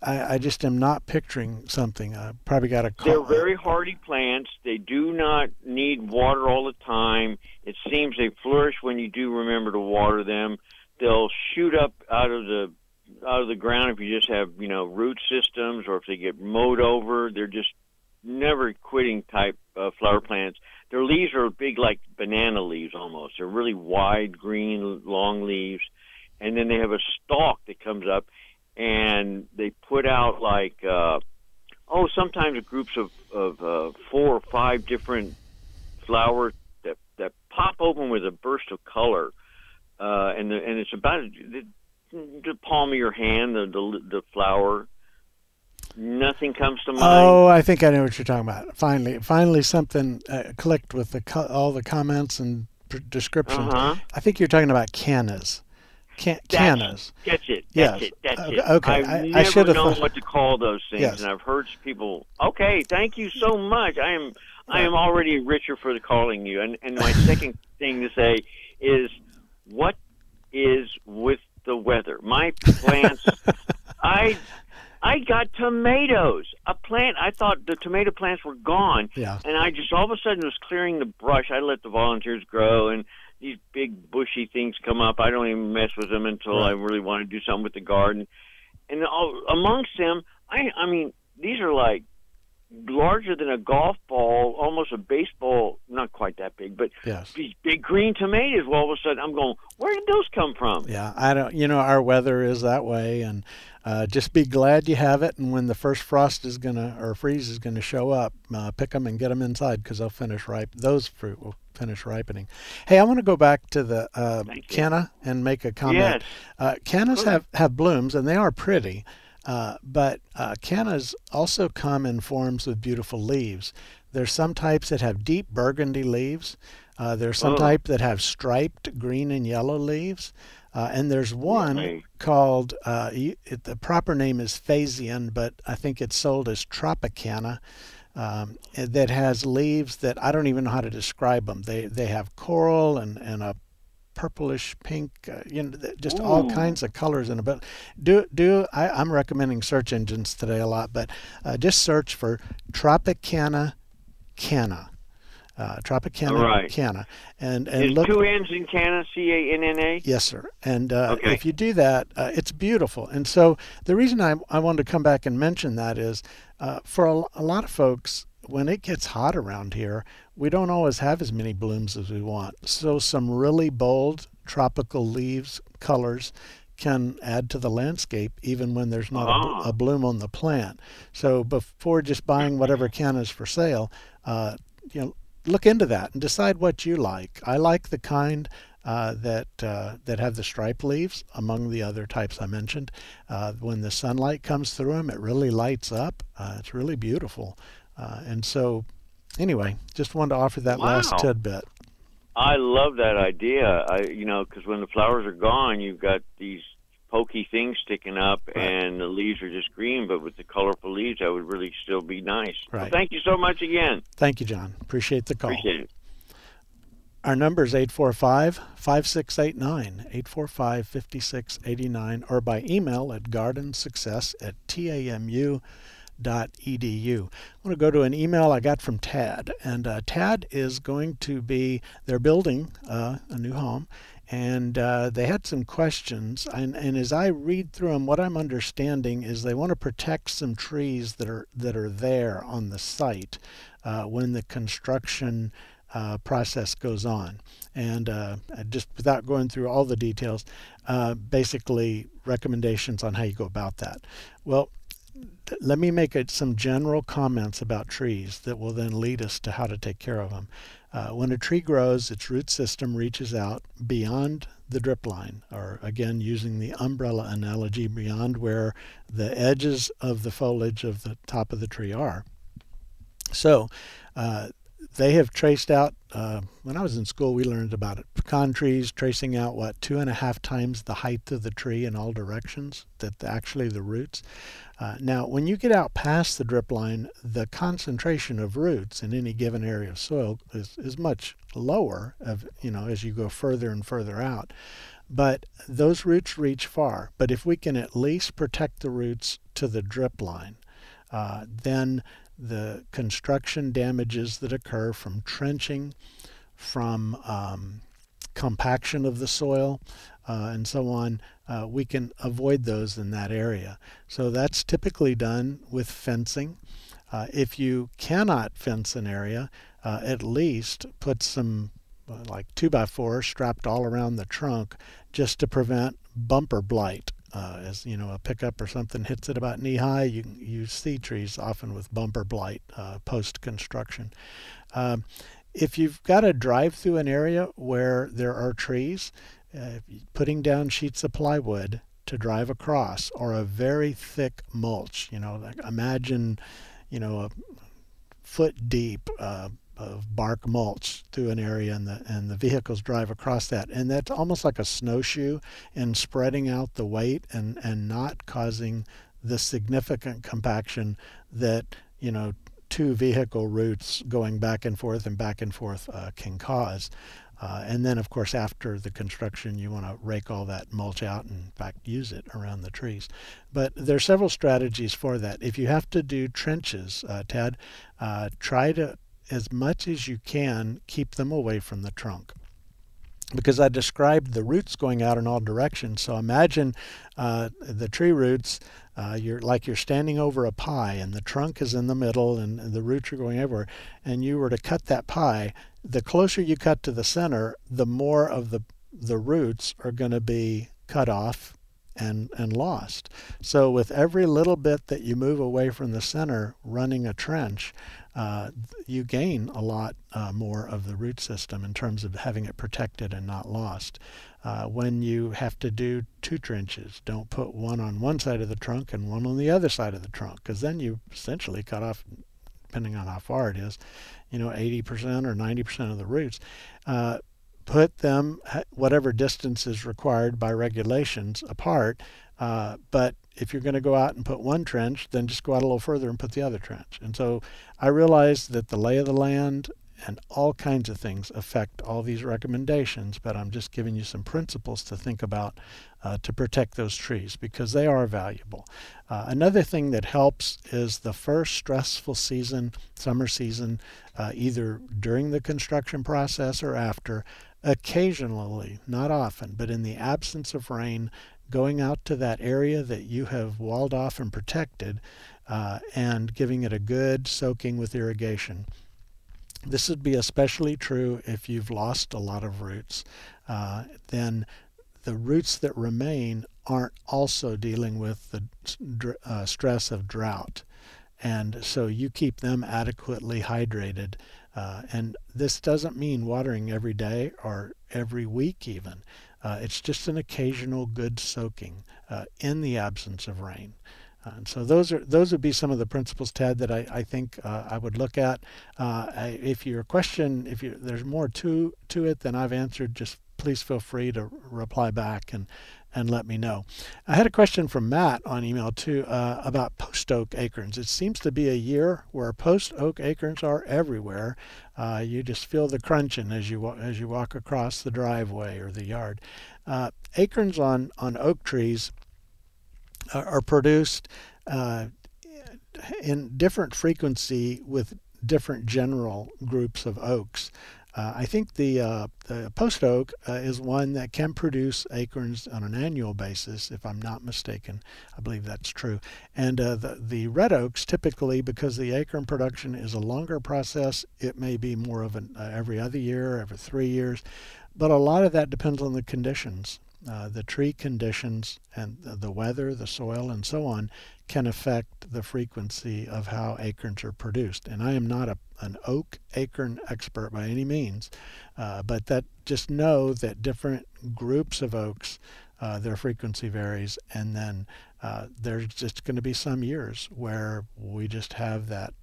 I, I just am not picturing something. I probably got a. They're very hardy plants. They do not need water all the time. It seems they flourish when you do remember to water them. They'll shoot up out of the out of the ground if you just have you know root systems, or if they get mowed over. They're just never quitting type uh, flower plants. Their leaves are big like banana leaves almost. They're really wide, green, long leaves, and then they have a stalk that comes up and they put out like uh, oh sometimes groups of of uh, four or five different flowers that that pop open with a burst of color, uh, and the, and it's about the, the palm of your hand the the, the flower. Nothing comes to mind. Oh, I think I know what you're talking about. Finally, finally, something uh, clicked with the co- all the comments and descriptions. Uh-huh. I think you're talking about cannas. Can- cannas. That's it. That's yes. it. That's okay. it. Okay. I've I should have known thought... what to call those things, yes. and I've heard people. Okay, thank you so much. I am I am already richer for calling you. And and my second thing to say is, what is with the weather? My plants. I I got tomatoes. A plant. I thought the tomato plants were gone. Yeah. And I just all of a sudden was clearing the brush. I let the volunteers grow and these big bushy things come up. I don't even mess with them until right. I really want to do something with the garden. And all, amongst them, I I mean, these are like larger than a golf ball, almost a baseball, not quite that big, but yes. these big green tomatoes. Well, all of a sudden, I'm going, where did those come from? Yeah, I don't. You know, our weather is that way, and uh, just be glad you have it. And when the first frost is gonna or freeze is gonna show up, uh, pick them and get them inside because they'll finish ripe. Those fruit will finish ripening. Hey, I want to go back to the uh, canna and make a comment. Yes. Uh, cannas have, have blooms and they are pretty, uh, but uh, cannas also come in forms with beautiful leaves. There's some types that have deep burgundy leaves. Uh, there's some oh. type that have striped green and yellow leaves. Uh, and there's one okay. called, uh, it, the proper name is Phasion, but I think it's sold as Tropicanna. um, that has leaves that I don't even know how to describe them. They they have coral and, and a purplish pink, uh, you know, just Ooh. all kinds of colors in it. But do do I, am recommending search engines today a lot, but uh, just search for Tropicanna canna. Uh, Tropicanna right. canna, and and look. two N's in canna, C A N N A. Yes, sir. And uh, okay. if you do that, uh, it's beautiful. And so the reason I I wanted to come back and mention that is uh, for a, a lot of folks, when it gets hot around here, we don't always have as many blooms as we want. So some really bold tropical leaves, colors can add to the landscape even when there's not ah. a, a, bloom on the plant. So before just buying whatever can is for sale, uh, you know, look into that and decide what you like. I like the kind uh, that uh, that have the stripe leaves among the other types I mentioned. Uh, when the sunlight comes through them, it really lights up. Uh, it's really beautiful. Uh, and so, anyway, just wanted to offer that wow. last tidbit. I love that idea. I, you know, because when the flowers are gone, you've got these pokey things sticking up, right. and the leaves are just green. But with the colorful leaves, that would really still be nice. Right. Well, thank you so much again. Thank you, John. Appreciate the call. Appreciate it. Our number is 845 5689, 845 5689, or by email at gardensuccess at tamu edu. I want to go to an email I got from Tad, and uh, Tad is going to be they're building uh, a new home, and uh, they had some questions. And, and as I read through them, what I'm understanding is they want to protect some trees that are that are there on the site uh, when the construction. Uh, process goes on. And uh, just without going through all the details, uh, basically recommendations on how you go about that. Well, let me make some general comments about trees that will then lead us to how to take care of them. Uh, when a tree grows, its root system reaches out beyond the drip line, or again, using the umbrella analogy, beyond where the edges of the foliage of the top of the tree are. So, uh, they have traced out, uh, when I was in school, we learned about it. Pecan trees tracing out what, two and a half times the height of the tree in all directions, that actually the roots. Uh, now, when you get out past the drip line, the concentration of roots in any given area of soil is, is much lower of, you know, as you go further and further out. But those roots reach far. But if we can at least protect the roots to the drip line, uh, then the construction damages that occur from trenching, from um, compaction of the soil, uh, and so on, uh, we can avoid those in that area. So that's typically done with fencing. Uh, if you cannot fence an area, uh, at least put some uh, like 2 by 4 strapped all around the trunk just to prevent bumper blight. Uh, as you know, a pickup or something hits it about knee high, you you see trees often with bumper blight post construction. Um, if you've got to drive through an area where there are trees, uh, putting down sheets of plywood to drive across or a very thick mulch. You know, like imagine, you know, a foot deep uh, of bark mulch through an area and the and the vehicles drive across that and that's almost like a snowshoe in spreading out the weight and and not causing the significant compaction that you know two vehicle routes going back and forth and back and forth uh, can cause uh, and then, of course, after the construction, you want to rake all that mulch out and, in fact, use it around the trees. But there are several strategies for that. If you have to do trenches, uh, Tad, uh, try to, as much as you can, keep them away from the trunk because I described the roots going out in all directions. So imagine uh, the tree roots, uh, you're like you're standing over a pie, and the trunk is in the middle, and, and, the roots are going everywhere. And you were to cut that pie. The closer you cut to the center, the more of the the roots are going to be cut off and and lost. So with every little bit that you move away from the center, running a trench, uh, you gain a lot uh, more of the root system in terms of having it protected and not lost. Uh, when you have to do two trenches, don't put one on one side of the trunk and one on the other side of the trunk, because then you essentially cut off, depending on how far it is, you know, 80% or 90% of the roots. Uh, put them whatever distance is required by regulations apart, uh, but if you're going to go out and put one trench, then just go out a little further and put the other trench. And so I realized that the lay of the land and all kinds of things affect all these recommendations, but I'm just giving you some principles to think about uh, to protect those trees because they are valuable. Uh, another thing that helps is the first stressful season, summer season, uh, either during the construction process or after, occasionally, not often, but in the absence of rain, going out to that area that you have walled off and protected uh, and giving it a good soaking with irrigation. This would be especially true if you've lost a lot of roots. Uh, then the roots that remain aren't also dealing with the uh, stress of drought. And so you keep them adequately hydrated. Uh, and this doesn't mean watering every day or every week, even. Uh, it's just an occasional good soaking uh, in the absence of rain. Uh, and so those are those would be some of the principles, Ted, that I, I think uh, I would look at. Uh, I, if your question, if you, there's more to to it than I've answered, just please feel free to reply back and and let me know. I had a question from Matt on email too uh, about post oak acorns. It seems to be a year where post oak acorns are everywhere. Uh, you just feel the crunching as you as you walk across the driveway or the yard. Uh, acorns on on oak trees are, are produced uh, in different frequency with different general groups of oaks. Uh, I think the, uh, the post oak uh, is one that can produce acorns on an annual basis, if I'm not mistaken. I believe that's true. And uh, the, the red oaks, typically, because the acorn production is a longer process, it may be more of an uh, every other year, every three years. But a lot of that depends on the conditions. Uh, the tree conditions and the weather, the soil, and so on can affect the frequency of how acorns are produced. And I am not a, an oak acorn expert by any means, uh, but that just know that different groups of oaks, uh, their frequency varies, and then uh, there's just going to be some years where we just have that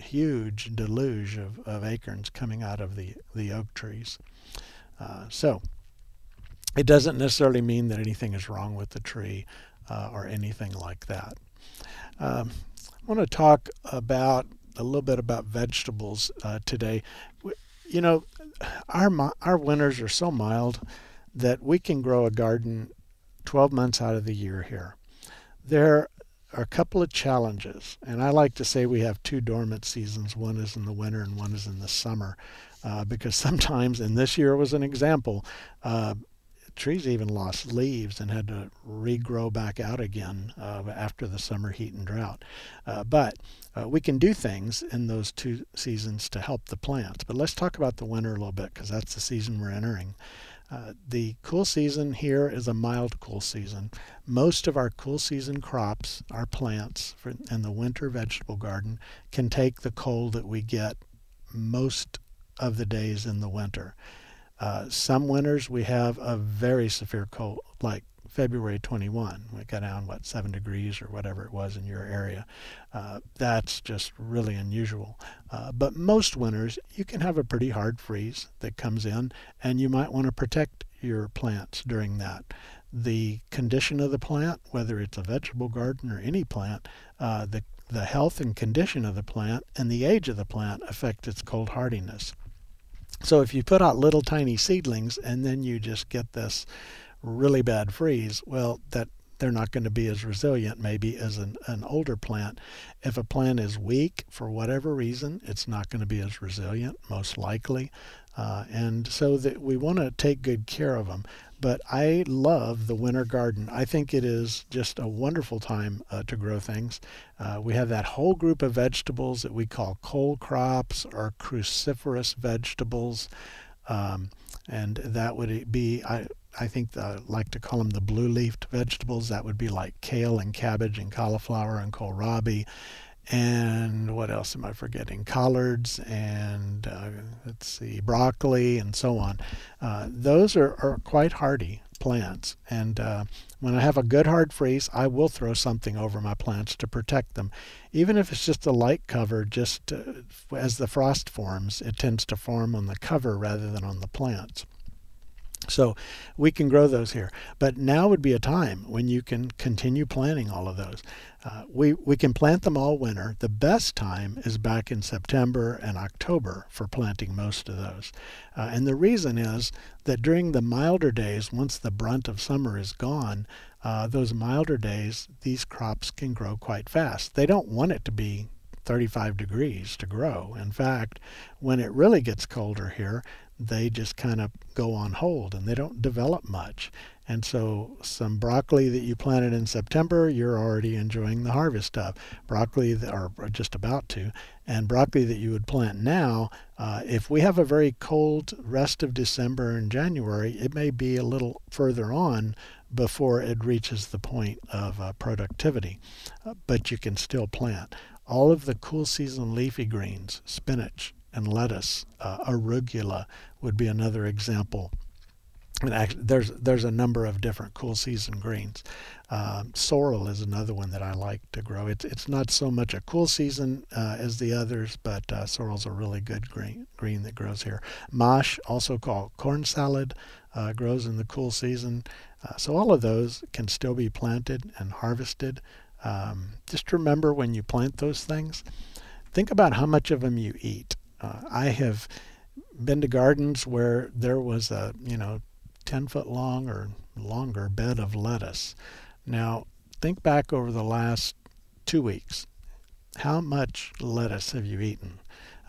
huge deluge of, of acorns coming out of the, the oak trees. Uh, so it doesn't necessarily mean that anything is wrong with the tree uh, or anything like that. Um, I want to talk about a little bit about vegetables uh, today. You know, our our winters are so mild that we can grow a garden 12 months out of the year here. There are a couple of challenges, and I like to say we have two dormant seasons. One is in the winter and one is in the summer, uh, because sometimes, and this year was an example, uh, trees even lost leaves and had to regrow back out again uh, after the summer heat and drought. Uh, but uh, we can do things in those two seasons to help the plants. But let's talk about the winter a little bit because that's the season we're entering. Uh, the cool season here is a mild cool season. Most of our cool season crops, our plants for, in the winter vegetable garden, can take the cold that we get most of the days in the winter. Uh, some winters we have a very severe cold, like February 21. We got down, what, 7 degrees or whatever it was in your area. Uh, that's just really unusual. Uh, but most winters, you can have a pretty hard freeze that comes in, and you might want to protect your plants during that. The condition of the plant, whether it's a vegetable garden or any plant, uh, the, the health and condition of the plant and the age of the plant affect its cold hardiness. So if you put out little tiny seedlings and then you just get this really bad freeze, well, that they're not going to be as resilient maybe as an, an older plant. If a plant is weak for whatever reason, it's not going to be as resilient, most likely. Uh, and so that we want to take good care of them. But I love the winter garden. I think it is just a wonderful time uh, to grow things. Uh, we have that whole group of vegetables that we call cole crops or cruciferous vegetables. Um, and that would be, I, I think I like to call them the blue leafed vegetables. That would be like kale and cabbage and cauliflower and kohlrabi and what else am I forgetting? Collards and uh, let's see, broccoli and so on. Uh, those are, are quite hardy plants, and uh, when I have a good hard freeze, I will throw something over my plants to protect them, even if it's just a light cover. Just uh, as the frost forms, it tends to form on the cover rather than on the plants. So we can grow those here. But now would be a time when you can continue planting all of those. Uh, we, we can plant them all winter. The best time is back in September and October for planting most of those. Uh, and the reason is that during the milder days, once the brunt of summer is gone, uh, those milder days, these crops can grow quite fast. They don't want it to be 35 degrees to grow. In fact, when it really gets colder here, they just kind of go on hold and they don't develop much. And so, some broccoli that you planted in September, you're already enjoying the harvest of. Broccoli, that are just about to, and broccoli that you would plant now, uh, if we have a very cold rest of December and January, it may be a little further on before it reaches the point of uh, productivity. Uh, but you can still plant. All of the cool season leafy greens, spinach, and lettuce. Uh, arugula would be another example. And actually, there's there's a number of different cool season greens. Um, sorrel is another one that I like to grow. It's it's not so much a cool season uh, as the others, but uh, sorrel's a really good green green that grows here. Mâche, also called corn salad, uh, grows in the cool season. Uh, so all of those can still be planted and harvested. Um, just remember when you plant those things, think about how much of them you eat. Uh, I have been to gardens where there was a you know 10 foot long or longer bed of lettuce. Now think back over the last two weeks. How much lettuce have you eaten?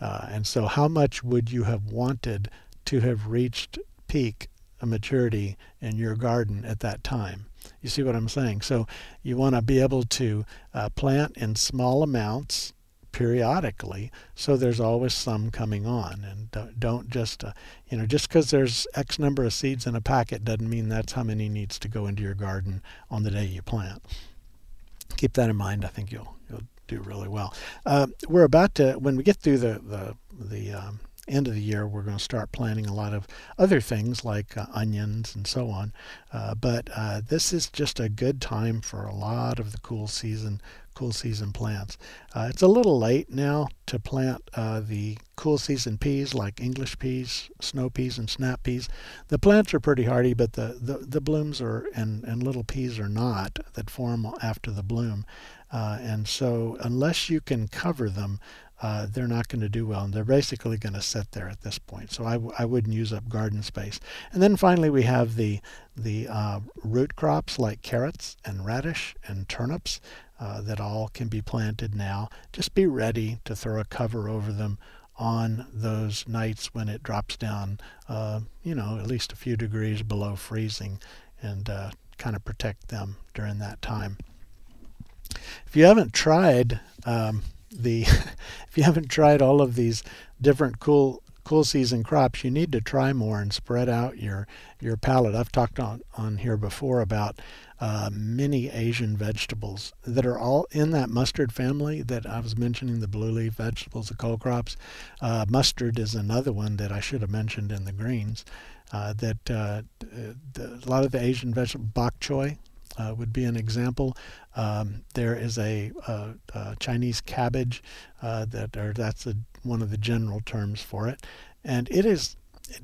Uh, and so how much would you have wanted to have reached peak maturity in your garden at that time? You see what I'm saying? So you want to be able to uh, plant in small amounts periodically. So there's always some coming on and don't, don't just uh, you know just because there's x number of seeds in a packet doesn't mean that's how many needs to go into your garden on the day you plant. Keep that in mind. I think you'll you'll do really well. Uh, we're about to when we get through the the the um, end of the year, we're going to start planting a lot of other things like uh, onions and so on. Uh, but uh, this is just a good time for a lot of the cool season cool season plants. Uh, it's a little late now to plant uh, the cool season peas like English peas, snow peas, and snap peas. The plants are pretty hardy, but the, the, the blooms are and, and little peas are not that form after the bloom. And so unless you can cover them, uh, they're not going to do well, and they're basically going to sit there at this point. So I w- I wouldn't use up garden space. And then finally, we have the the uh, root crops like carrots and radish and turnips uh, that all can be planted now. Just be ready to throw a cover over them on those nights when it drops down, uh, you know, at least a few degrees below freezing, and uh, kind of protect them during that time. If you haven't tried um, the if you haven't tried all of these different cool cool season crops, you need to try more and spread out your your palette. I've talked on on here before about uh, many Asian vegetables that are all in that mustard family that I was mentioning. The blue leaf vegetables, the cole crops. Uh, mustard is another one that I should have mentioned in the greens. Uh, that uh, the, a lot of the Asian vegetables, bok choy, uh, would be an example. Um, there is a, a, a Chinese cabbage uh, that, or that's a, one of the general terms for it, and it is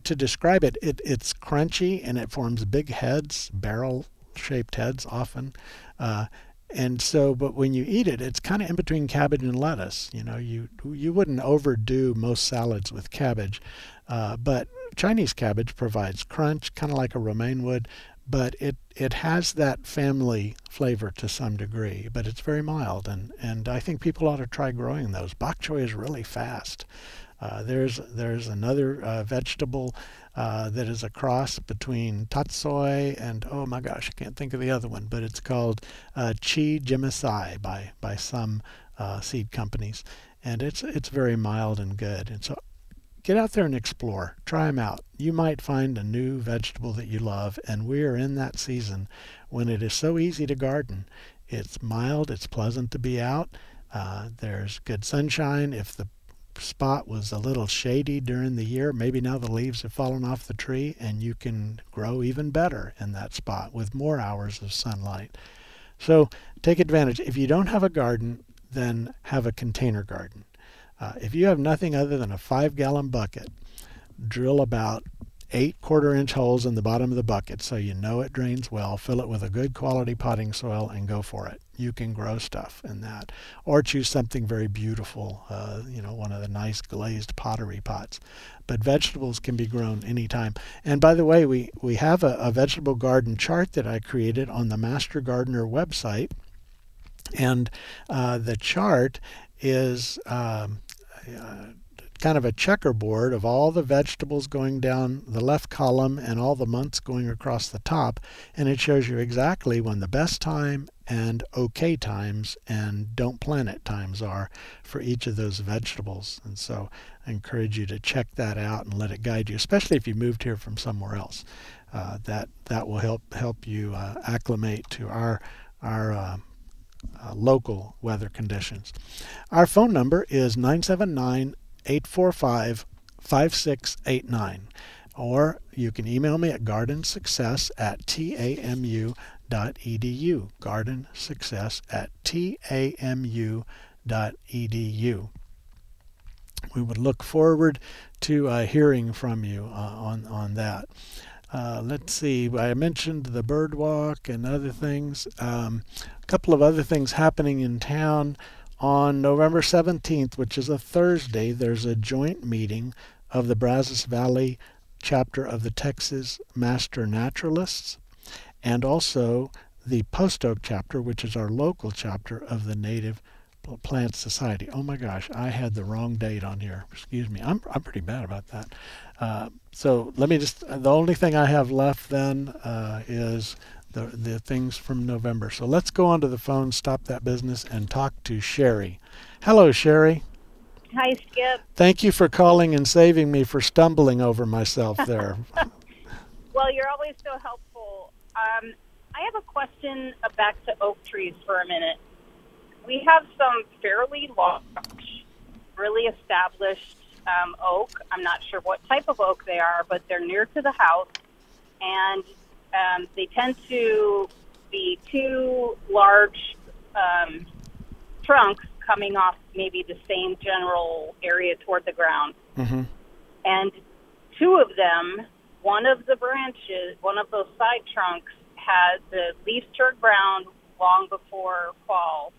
to describe it, it it's crunchy and it forms big heads, barrel-shaped heads often. Uh, and so, but when you eat it, it's kind of in between cabbage and lettuce. You know, you you wouldn't overdo most salads with cabbage, uh, but Chinese cabbage provides crunch, kind of like a romaine would, but it, it has that family flavor to some degree, but it's very mild, and, and I think people ought to try growing those. Bok choy is really fast. Uh, there's there's another uh, vegetable uh, that is a cross between tatsoi and oh my gosh, I can't think of the other one, but it's called uh, chi jimisai by by some uh, seed companies, and it's it's very mild and good. And so get out there and explore. Try them out. You might find a new vegetable that you love, and we are in that season when it is so easy to garden. It's mild, it's pleasant to be out. Uh, there's good sunshine. If the spot was a little shady during the year, maybe now the leaves have fallen off the tree and you can grow even better in that spot with more hours of sunlight. So take advantage. If you don't have a garden, then have a container garden. Uh, if you have nothing other than a five gallon bucket, drill about eight quarter inch holes in the bottom of the bucket so you know it drains well. Fill it with a good quality potting soil and go for it. You can grow stuff in that. Or choose something very beautiful, uh, you know, one of the nice glazed pottery pots. But vegetables can be grown anytime. And by the way, we, we have a, a vegetable garden chart that I created on the Master Gardener website. And uh, the chart is um, uh, kind of a checkerboard of all the vegetables going down the left column and all the months going across the top. And it shows you exactly when the best time and okay times and don't plant it times are for each of those vegetables. And so I encourage you to check that out and let it guide you, especially if you moved here from somewhere else. Uh, that that will help help you uh, acclimate to our our uh, local weather conditions. Our phone number is 979 845 5689. Or you can email me at gardensuccess at tamu.edu. Gardensuccess at tamu.edu. We would look forward to uh, hearing from you uh, on, on that. Uh, let's see, I mentioned the bird walk and other things. Um, a couple of other things happening in town on November 17th, which is a Thursday, there's a joint meeting of the Brazos Valley chapter of the Texas Master Naturalists and also the Post Oak chapter, which is our local chapter of the Native Plant Society. Oh my gosh, I had the wrong date on here. Excuse me. I'm, I'm pretty bad about that. Uh, so let me just, the only thing I have left then uh, is the, the things from November. So let's go onto the phone, stop that business, and talk to Sherry. Hello, Sherry. Hi, Skip. Thank you for calling and saving me for stumbling over myself there. well, you're always so helpful. Um, I have a question back to oak trees for a minute. We have some fairly large, really established um, oak. I'm not sure what type of oak they are, but they're near to the house. And um, they tend to be two large um, trunks coming off maybe the same general area toward the ground. Mm-hmm. And two of them, one of the branches, one of those side trunks, has the leaves turned brown long before fall.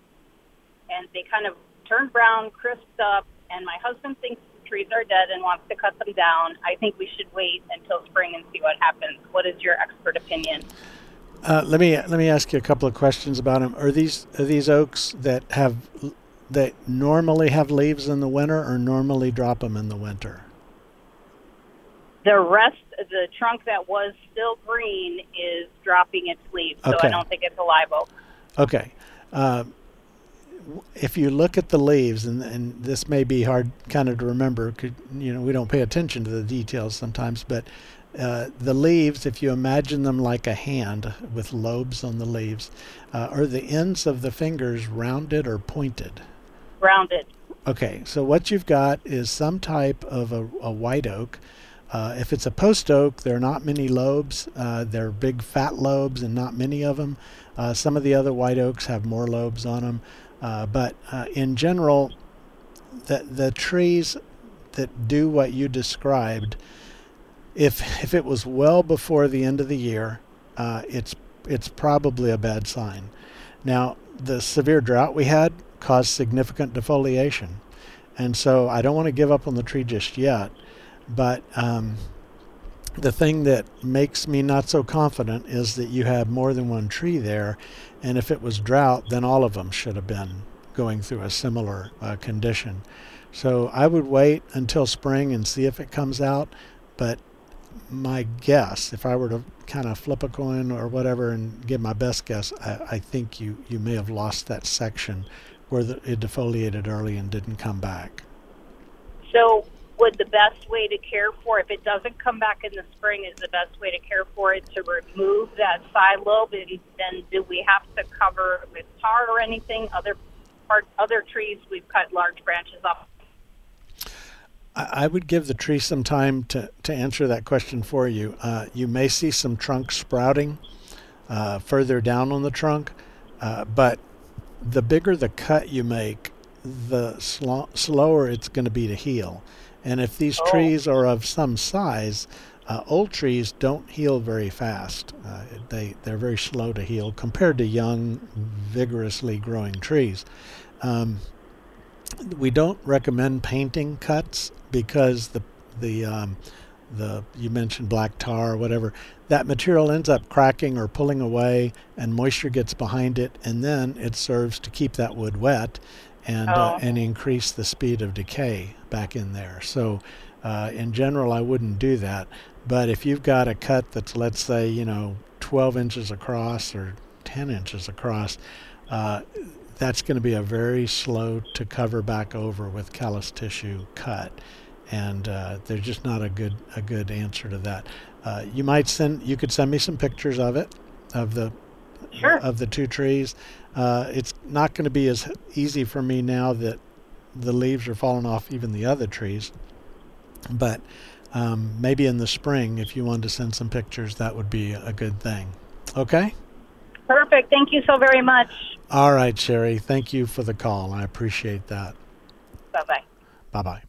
And they kind of turned brown, crisped up, and my husband thinks trees are dead and wants to cut them down, I think we should wait until spring and see what happens. What is your expert opinion? Uh, let me let me ask you a couple of questions about them. Are these are these oaks that have that normally have leaves in the winter, or normally drop them in the winter? The rest, the trunk that was still green, is dropping its leaves, so. I don't think it's a live oak. Okay. Uh, if you look at the leaves, and, and this may be hard kind of to remember, cause, you know, we don't pay attention to the details sometimes, but uh, the leaves, if you imagine them like a hand with lobes on the leaves, uh, are the ends of the fingers rounded or pointed? Rounded. Okay, so what you've got is some type of a, a white oak. Uh, if it's a post oak, there are not many lobes. Uh, they're big fat lobes and not many of them. Uh, some of the other white oaks have more lobes on them. Uh, but uh, in general, the the trees that do what you described, if if it was well before the end of the year, uh, it's it's probably a bad sign. Now, the severe drought we had caused significant defoliation, and so I don't want to give up on the tree just yet. But um, the thing that makes me not so confident is that you have more than one tree there, and if it was drought, then all of them should have been going through a similar uh, condition. So I would wait until spring and see if it comes out. But my guess, if I were to kind of flip a coin or whatever and give my best guess, I, I think you, you may have lost that section where the, it defoliated early and didn't come back. So would the best way to care for if it doesn't come back in the spring is the best way to care for it to remove that side lobe and then do we have to cover with tar or anything other part other trees we've cut large branches off I would give the tree some time to, to answer that question for you. Uh, you may see some trunk sprouting uh, further down on the trunk, uh, but the bigger the cut you make, the slower it's going to be to heal. And if these oh. trees are of some size, Uh, old trees don't heal very fast. Uh, they they're very slow to heal compared to young, vigorously growing trees. Um, we don't recommend painting cuts because the the um, the you mentioned black tar or whatever that material ends up cracking or pulling away and moisture gets behind it and then it serves to keep that wood wet and uh, oh. uh, and increase the speed of decay back in there so uh, in general I wouldn't do that but if you've got a cut that's let's say you know 12 inches across or 10 inches across uh, that's going to be a very slow to cover back over with callus tissue cut and uh, there's just not a good a good answer to that. Uh, you might send you could send me some pictures of it of the sure. of the two trees. Uh, it's not going to be as easy for me now that the leaves are falling off even the other trees, but um, maybe in the spring, if you wanted to send some pictures, that would be a good thing. Okay. Perfect. Thank you so very much. All right, Sherry. Thank you for the call. I appreciate that. Bye bye. Bye bye.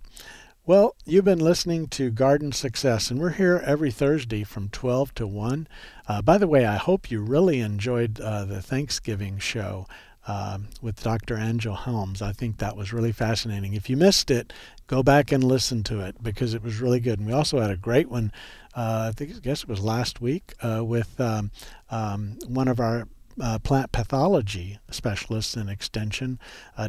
Well, you've been listening to Garden Success, and we're here every Thursday from 12 to 1. Uh, by the way, I hope you really enjoyed uh, the Thanksgiving show uh, with Dr. Angel Helms. I think that was really fascinating. If you missed it, go back and listen to it because it was really good. And we also had a great one, uh, I think I guess it was last week, uh, with um, um, one of our uh, plant pathology specialists in extension, uh,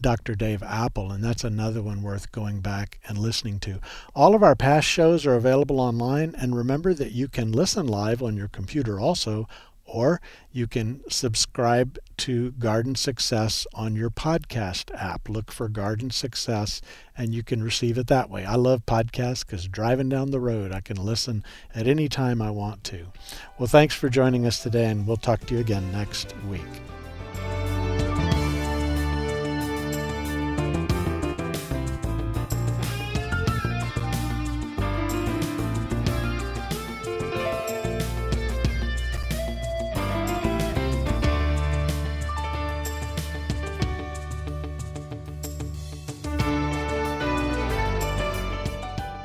Dr. Dave Appel, and that's another one worth going back and listening to. All of our past shows are available online, and remember that you can listen live on your computer also, or you can subscribe to Garden Success on your podcast app. Look for Garden Success, and you can receive it that way. I love podcasts because driving down the road, I can listen at any time I want to. Well, thanks for joining us today, and we'll talk to you again next week.